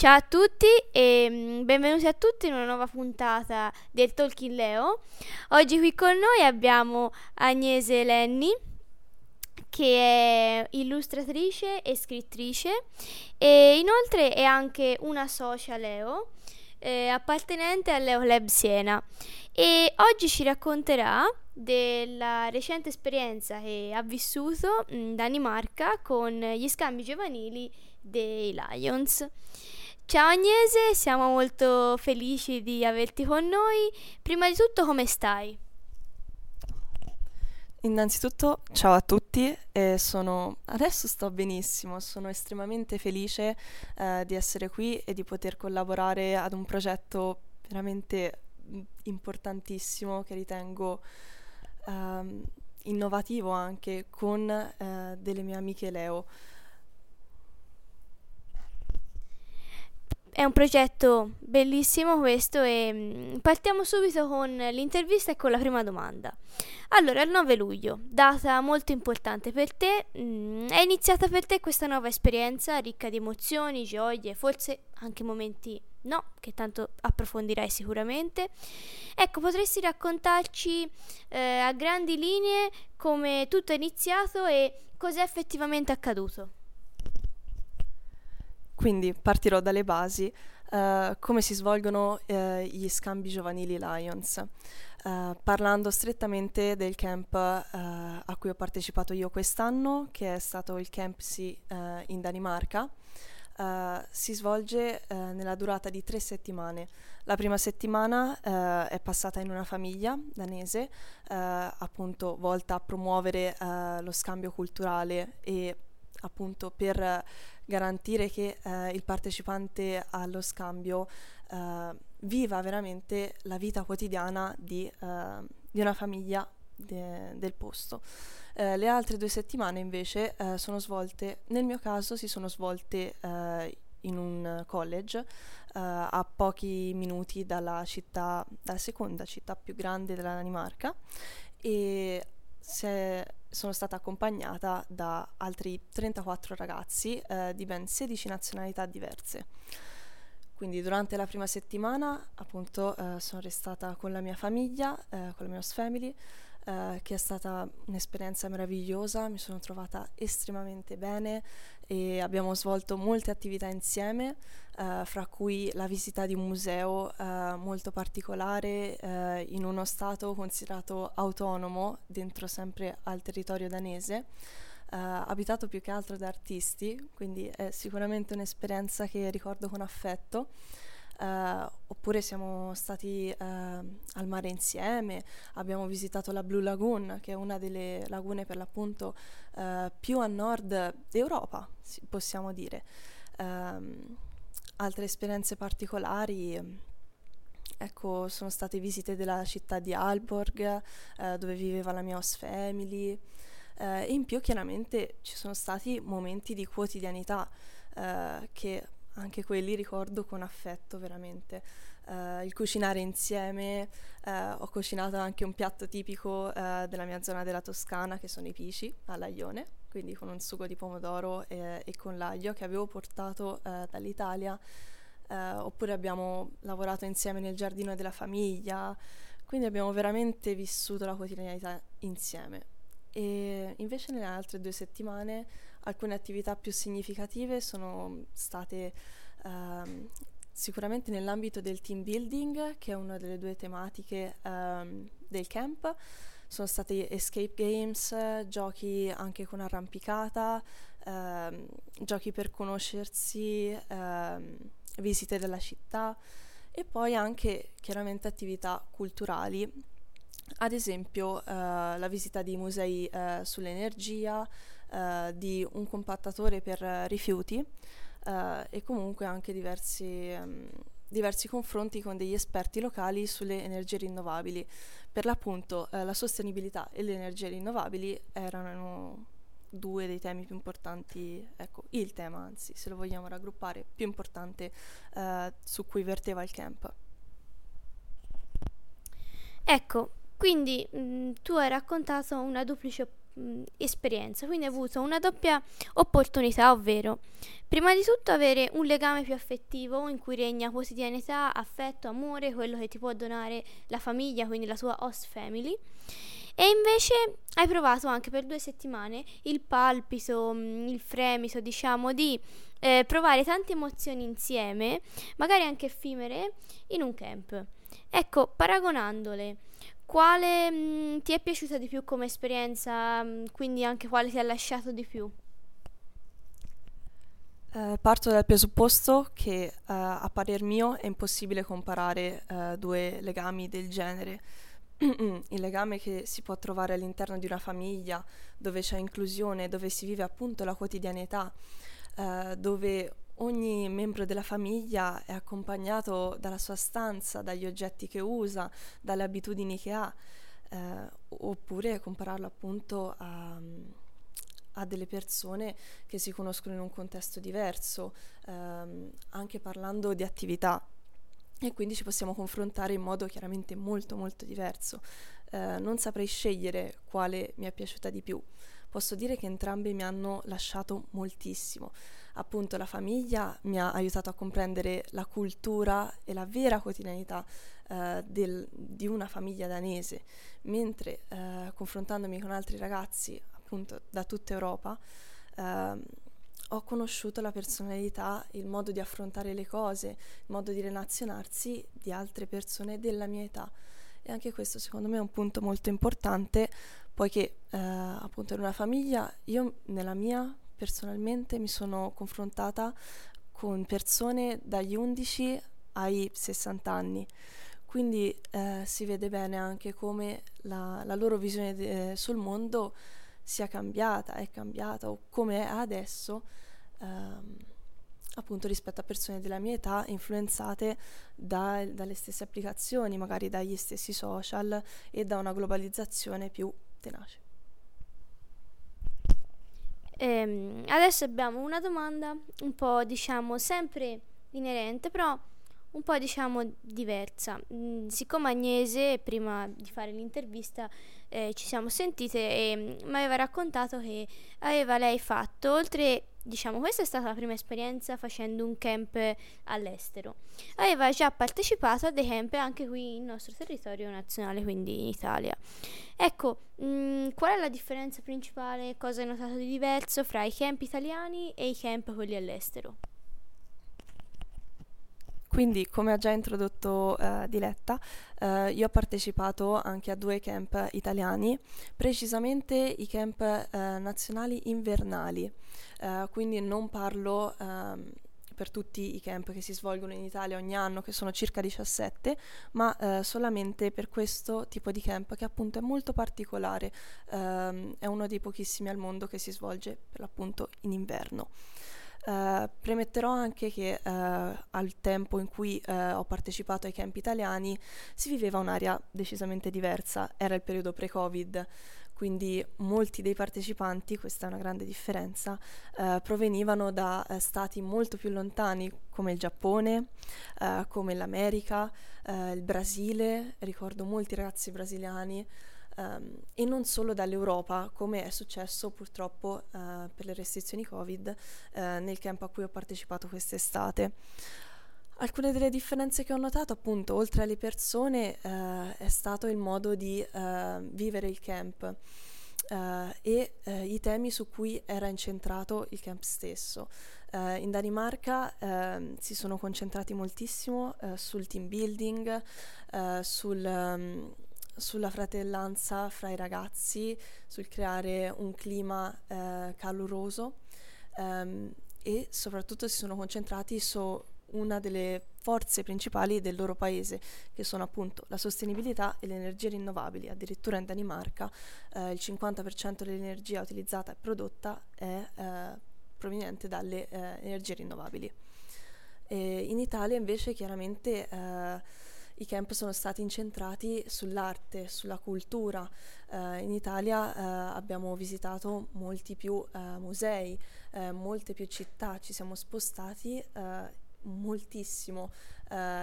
Ciao a tutti e mm, benvenuti a tutti in una nuova puntata del Talking Leo. Oggi qui con noi abbiamo Agnese Lenni che è illustratrice e scrittrice e inoltre è anche una socia Leo eh, appartenente al Leo Lab Siena e oggi ci racconterà della recente esperienza che ha vissuto in Danimarca con gli scambi giovanili dei Lions. Ciao Agnese, siamo molto felici di averti con noi. Prima di tutto come stai? Innanzitutto ciao a tutti, eh, sono... adesso sto benissimo, sono estremamente felice eh, di essere qui e di poter collaborare ad un progetto veramente importantissimo che ritengo ehm, innovativo anche con eh, delle mie amiche Leo. È un progetto bellissimo questo e mm, partiamo subito con l'intervista e con la prima domanda. Allora, il 9 luglio, data molto importante per te, mm, è iniziata per te questa nuova esperienza ricca di emozioni, gioie, forse anche momenti no, che tanto approfondirai sicuramente. Ecco, potresti raccontarci eh, a grandi linee come tutto è iniziato e cos'è effettivamente accaduto? Quindi partirò dalle basi, uh, come si svolgono uh, gli scambi giovanili Lions. Uh, parlando strettamente del camp a cui ho partecipato io quest'anno, che è stato il Camp Sea in Danimarca, si svolge nella durata di tre settimane. La prima settimana è passata in una famiglia danese, appunto volta a promuovere lo scambio culturale e appunto per garantire che eh, il partecipante allo scambio eh, viva veramente la vita quotidiana di, eh, di una famiglia de, del posto. Eh, le altre due settimane invece eh, sono svolte, nel mio caso si sono svolte in un college a pochi minuti dalla città, dalla seconda città più grande della Danimarca e sono stata accompagnata da altri 34 ragazzi eh, di ben 16 nazionalità diverse. Quindi durante la prima settimana appunto eh, sono restata con la mia famiglia, eh, con la mia host family, eh, che è stata un'esperienza meravigliosa, mi sono trovata estremamente bene e abbiamo svolto molte attività insieme, eh, fra cui la visita di un museo eh, molto particolare eh, in uno stato considerato autonomo dentro sempre al territorio danese. Uh, abitato più che altro da artisti, quindi è sicuramente un'esperienza che ricordo con affetto. Uh, oppure siamo stati uh, al mare insieme, abbiamo visitato la Blue Lagoon, che è una delle lagune per l'appunto uh, più a nord d'Europa, possiamo dire. Um, altre esperienze particolari, ecco, sono state visite della città di Aalborg, dove viveva la mia host family, e in più chiaramente ci sono stati momenti di quotidianità che anche quelli ricordo con affetto veramente. Uh, il cucinare insieme, uh, ho cucinato anche un piatto tipico uh, della mia zona della Toscana che sono i pici all'aglione, quindi con un sugo di pomodoro e, e con l'aglio che avevo portato dall'Italia, oppure abbiamo lavorato insieme nel giardino della famiglia, quindi abbiamo veramente vissuto la quotidianità insieme. E invece nelle altre due settimane alcune attività più significative sono state um, sicuramente nell'ambito del team building, che è una delle due tematiche um, del camp. Sono stati escape games, giochi anche con arrampicata, um, giochi per conoscersi, visite della città e poi anche chiaramente attività culturali ad esempio uh, la visita di musei uh, sull'energia, uh, di un compattatore per rifiuti e comunque anche diversi, um, diversi, confronti con degli esperti locali sulle energie rinnovabili. Per l'appunto la sostenibilità e le energie rinnovabili erano due dei temi più importanti, ecco, il tema anzi, se lo vogliamo raggruppare, più importante su cui verteva il camp. Ecco, quindi mh, mm, tu hai raccontato una duplice mh, esperienza, quindi hai avuto una doppia opportunità, ovvero prima di tutto avere un legame più affettivo in cui regna quotidianità, affetto, amore, quello che ti può donare la famiglia, quindi la tua host family. E invece hai provato anche per due settimane il palpito, il fremito, diciamo, di eh, provare tante emozioni insieme, magari anche effimere, in un camp. Ecco, paragonandole, quale mh, ti è piaciuta di più come esperienza, mh, quindi anche quale ti ha lasciato di più? Eh, parto dal presupposto che eh, a parer mio è impossibile comparare eh, due legami del genere. Il legame che si può trovare all'interno di una famiglia dove c'è inclusione, dove si vive appunto la quotidianità, eh, dove ogni membro della famiglia è accompagnato dalla sua stanza, dagli oggetti che usa, dalle abitudini che ha, eh, oppure compararlo appunto a, a, delle persone che si conoscono in un contesto diverso, ehm, anche parlando di attività. E quindi ci possiamo confrontare in modo chiaramente molto molto diverso. Eh, non saprei scegliere quale mi è piaciuta di più. Posso dire che entrambe mi hanno lasciato moltissimo appunto la famiglia mi ha aiutato a comprendere la cultura e la vera quotidianità eh, del, di una famiglia danese, mentre eh, confrontandomi con altri ragazzi appunto da tutta Europa eh, ho conosciuto la personalità, il modo di affrontare le cose, il modo di relazionarsi di altre persone della mia età. E anche questo secondo me è un punto molto importante, poiché eh, appunto in una famiglia, io nella mia personalmente mi sono confrontata con persone dagli 11 ai 60 anni, quindi eh, si vede bene anche come la, la loro visione de- sul mondo sia cambiata, è cambiata o come è adesso, ehm, appunto rispetto a persone della mia età influenzate da, dalle stesse applicazioni, magari dagli stessi social e da una globalizzazione più tenace. Ehm, adesso abbiamo una domanda un po' diciamo sempre inerente, però un po' diciamo diversa. Mm, siccome Agnese, prima di fare l'intervista, eh, ci siamo sentite e mi aveva raccontato che aveva lei fatto, oltre diciamo, questa è stata la prima esperienza facendo un camp all'estero. Aveva già partecipato a dei camp anche qui nel nostro territorio nazionale, quindi in Italia. Ecco, mh, mm, qual è la differenza principale, cosa hai notato di diverso fra i camp italiani e i camp quelli all'estero? Quindi, come ha già introdotto uh, Diletta, uh, io ho partecipato anche a due camp italiani, precisamente i camp uh, nazionali invernali. quindi non parlo um, per tutti i camp che si svolgono in Italia ogni anno, che sono circa 17, ma solamente per questo tipo di camp che appunto è molto particolare, um, è uno dei pochissimi al mondo che si svolge per l'appunto in inverno. Uh, premetterò anche che uh, al tempo in cui uh, ho partecipato ai camp italiani si viveva un'area decisamente diversa, era il periodo pre-Covid, quindi molti dei partecipanti, questa è una grande differenza, provenivano da stati molto più lontani come il Giappone, come l'America, il Brasile, ricordo molti ragazzi brasiliani um, e non solo dall'Europa, come è successo purtroppo uh, per le restrizioni Covid uh, nel camp a cui ho partecipato quest'estate. Alcune delle differenze che ho notato, appunto, oltre alle persone, uh, è stato il modo di vivere il camp. Uh, e uh, i temi su cui era incentrato il camp stesso. Uh, in Danimarca ehm, si sono concentrati moltissimo sul team building, sul, um, sulla fratellanza fra i ragazzi, sul creare un clima eh, caloroso ehm, e soprattutto si sono concentrati su una delle forze principali del loro paese, che sono appunto la sostenibilità e le energie rinnovabili. Addirittura in Danimarca eh, il 50% dell'energia utilizzata e prodotta è eh, proveniente dalle eh, energie rinnovabili. E in Italia invece chiaramente eh, i camp sono stati incentrati sull'arte, sulla cultura. Uh, in Italia uh, abbiamo visitato molti più uh, musei, molte più città, ci siamo spostati moltissimo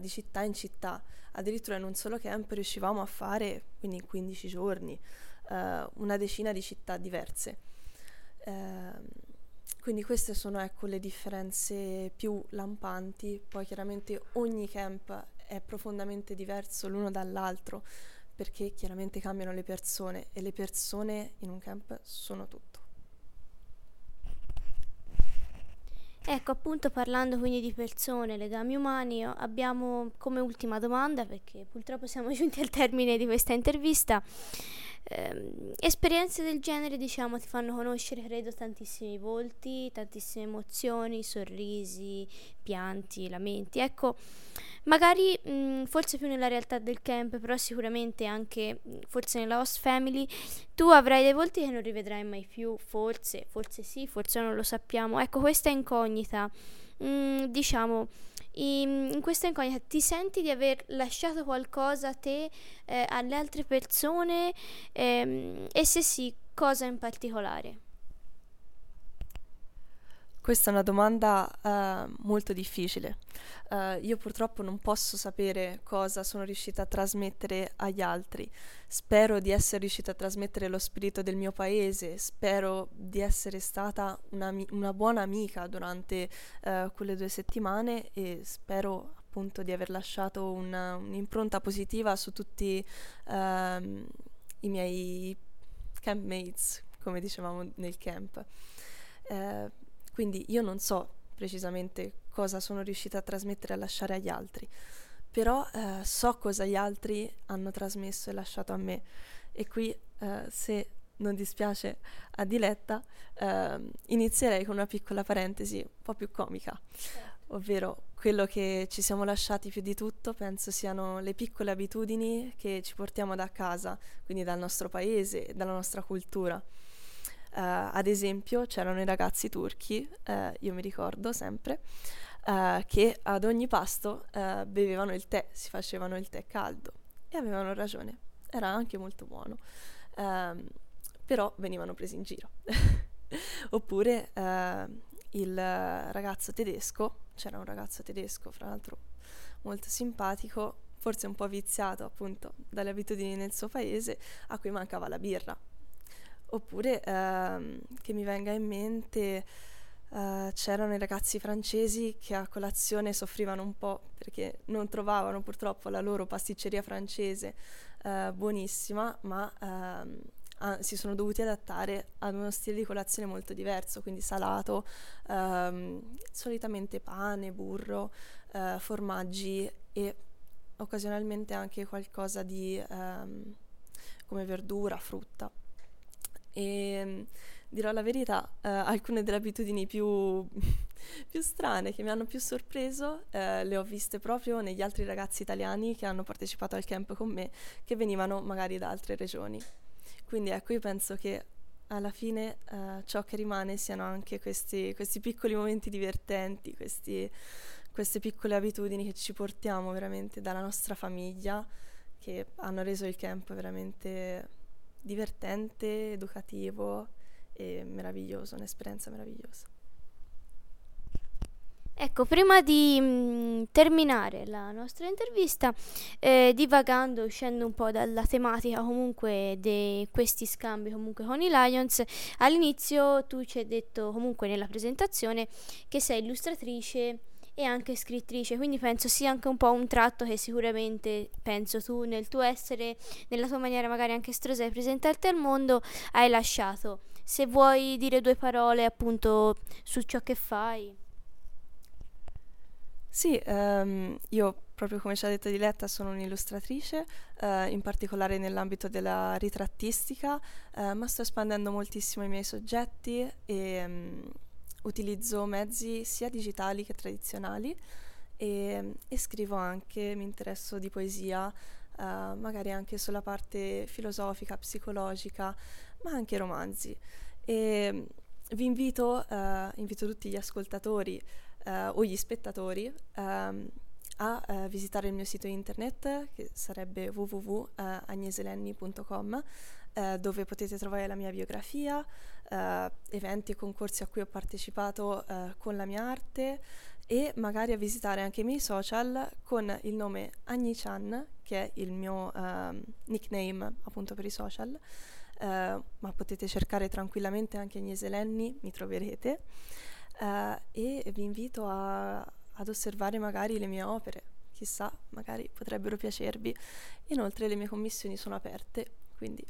di città in città. Addirittura in un solo camp riuscivamo a fare, quindi in 15 giorni, una decina di città diverse. Ehm, quindi queste sono ecco, le differenze più lampanti, poi chiaramente ogni camp è profondamente diverso l'uno dall'altro perché chiaramente cambiano le persone e le persone in un camp sono tutto. Ecco, appunto parlando quindi di persone, legami umani, abbiamo come ultima domanda, perché purtroppo siamo giunti al termine di questa intervista, eh, esperienze del genere, diciamo, ti fanno conoscere, credo, tantissimi volti, tantissime emozioni, sorrisi, pianti, lamenti. Ecco, magari mh, forse più nella realtà del camp, però sicuramente anche forse nella host family, tu avrai dei volti che non rivedrai mai più, forse, forse sì, forse non lo sappiamo. Ecco, questa incognita, mm, diciamo in, in questa incognita ti senti di aver lasciato qualcosa a te, eh, alle altre persone ehm, e se sì, cosa in particolare? Questa è una domanda uh, molto difficile. Uh, io purtroppo non posso sapere cosa sono riuscita a trasmettere agli altri. Spero di essere riuscita a trasmettere lo spirito del mio paese, spero di essere stata una, una buona amica durante uh, quelle due settimane e spero appunto di aver lasciato una, un'impronta positiva su tutti ehm, i miei campmates, come dicevamo nel camp. Quindi io non so precisamente cosa sono riuscita a trasmettere e a lasciare agli altri, però eh, so cosa gli altri hanno trasmesso e lasciato a me. E qui, eh, se non dispiace a Diletta, eh, inizierei con una piccola parentesi un po' più comica, certo. ovvero quello che ci siamo lasciati più di tutto penso siano le piccole abitudini che ci portiamo da casa, quindi dal nostro paese, dalla nostra cultura. Uh, ad esempio c'erano i ragazzi turchi, uh, io mi ricordo sempre, uh, che ad ogni pasto bevevano il tè, si facevano il tè caldo e avevano ragione, era anche molto buono, ehm, però venivano presi in giro. Oppure il ragazzo tedesco, c'era un ragazzo tedesco, fra l'altro molto simpatico, forse un po' viziato appunto dalle abitudini nel suo paese, a cui mancava la birra Oppure ehm, che mi venga in mente eh, c'erano i ragazzi francesi che a colazione soffrivano un po' perché non trovavano purtroppo la loro pasticceria francese eh, buonissima, ma ehm, a, si sono dovuti adattare ad uno stile di colazione molto diverso, quindi salato, ehm, solitamente pane, burro, eh, formaggi e occasionalmente anche qualcosa di ehm, come verdura, frutta. E dirò la verità, eh, alcune delle abitudini più, più, strane che mi hanno più sorpreso eh, le ho viste proprio negli altri ragazzi italiani che hanno partecipato al camp con me, che venivano magari da altre regioni. Quindi ecco, io penso che alla fine eh, ciò che rimane siano anche questi, questi piccoli momenti divertenti, questi, queste piccole abitudini che ci portiamo veramente dalla nostra famiglia, che hanno reso il camp veramente divertente, educativo e meraviglioso, un'esperienza meravigliosa. Ecco, prima di mh, mm, terminare la nostra intervista, eh, divagando, uscendo un po' dalla tematica comunque di questi scambi comunque con i Lions, all'inizio tu ci hai detto comunque nella presentazione che sei illustratrice e anche scrittrice, quindi penso sia anche un po' un tratto che sicuramente penso tu nel tuo essere, nella tua maniera magari anche strosa di presentarti al mondo, hai lasciato. Se vuoi dire due parole appunto su ciò che fai. Sì, um, io proprio come ci ha detto Diletta sono un'illustratrice, uh, in particolare nell'ambito della ritrattistica, uh, ma sto espandendo moltissimo i miei soggetti e um, utilizzo mezzi sia digitali che tradizionali e, e scrivo anche, mi interesso di poesia, uh, magari anche sulla parte filosofica, psicologica, ma anche romanzi. E vi invito, uh, invito tutti gli ascoltatori uh, o gli spettatori um, a uh, visitare il mio sito internet che sarebbe www.agneselenni.com uh, dove potete trovare la mia biografia, uh, eventi e concorsi a cui ho partecipato con la mia arte e magari a visitare anche i miei social con il nome Agni Chan che è il mio ehm, nickname appunto per i social eh, ma potete cercare tranquillamente anche Agnese Lenni, mi troverete. Eh, e vi invito a, ad osservare magari le mie opere, chissà, magari potrebbero piacervi. Inoltre le mie commissioni sono aperte, quindi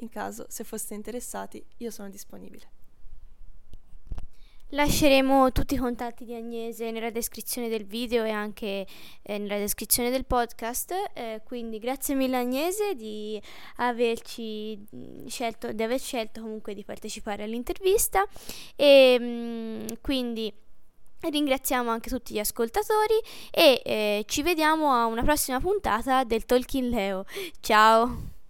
in caso se foste interessati io sono disponibile. Lasceremo tutti i contatti di Agnese nella descrizione del video e anche eh, nella descrizione del podcast. Eh, quindi grazie mille Agnese di averci mm, scelto, di aver scelto comunque di partecipare all'intervista. E mh, mm, quindi ringraziamo anche tutti gli ascoltatori e eh, ci vediamo a una prossima puntata del Talking Leo. Ciao!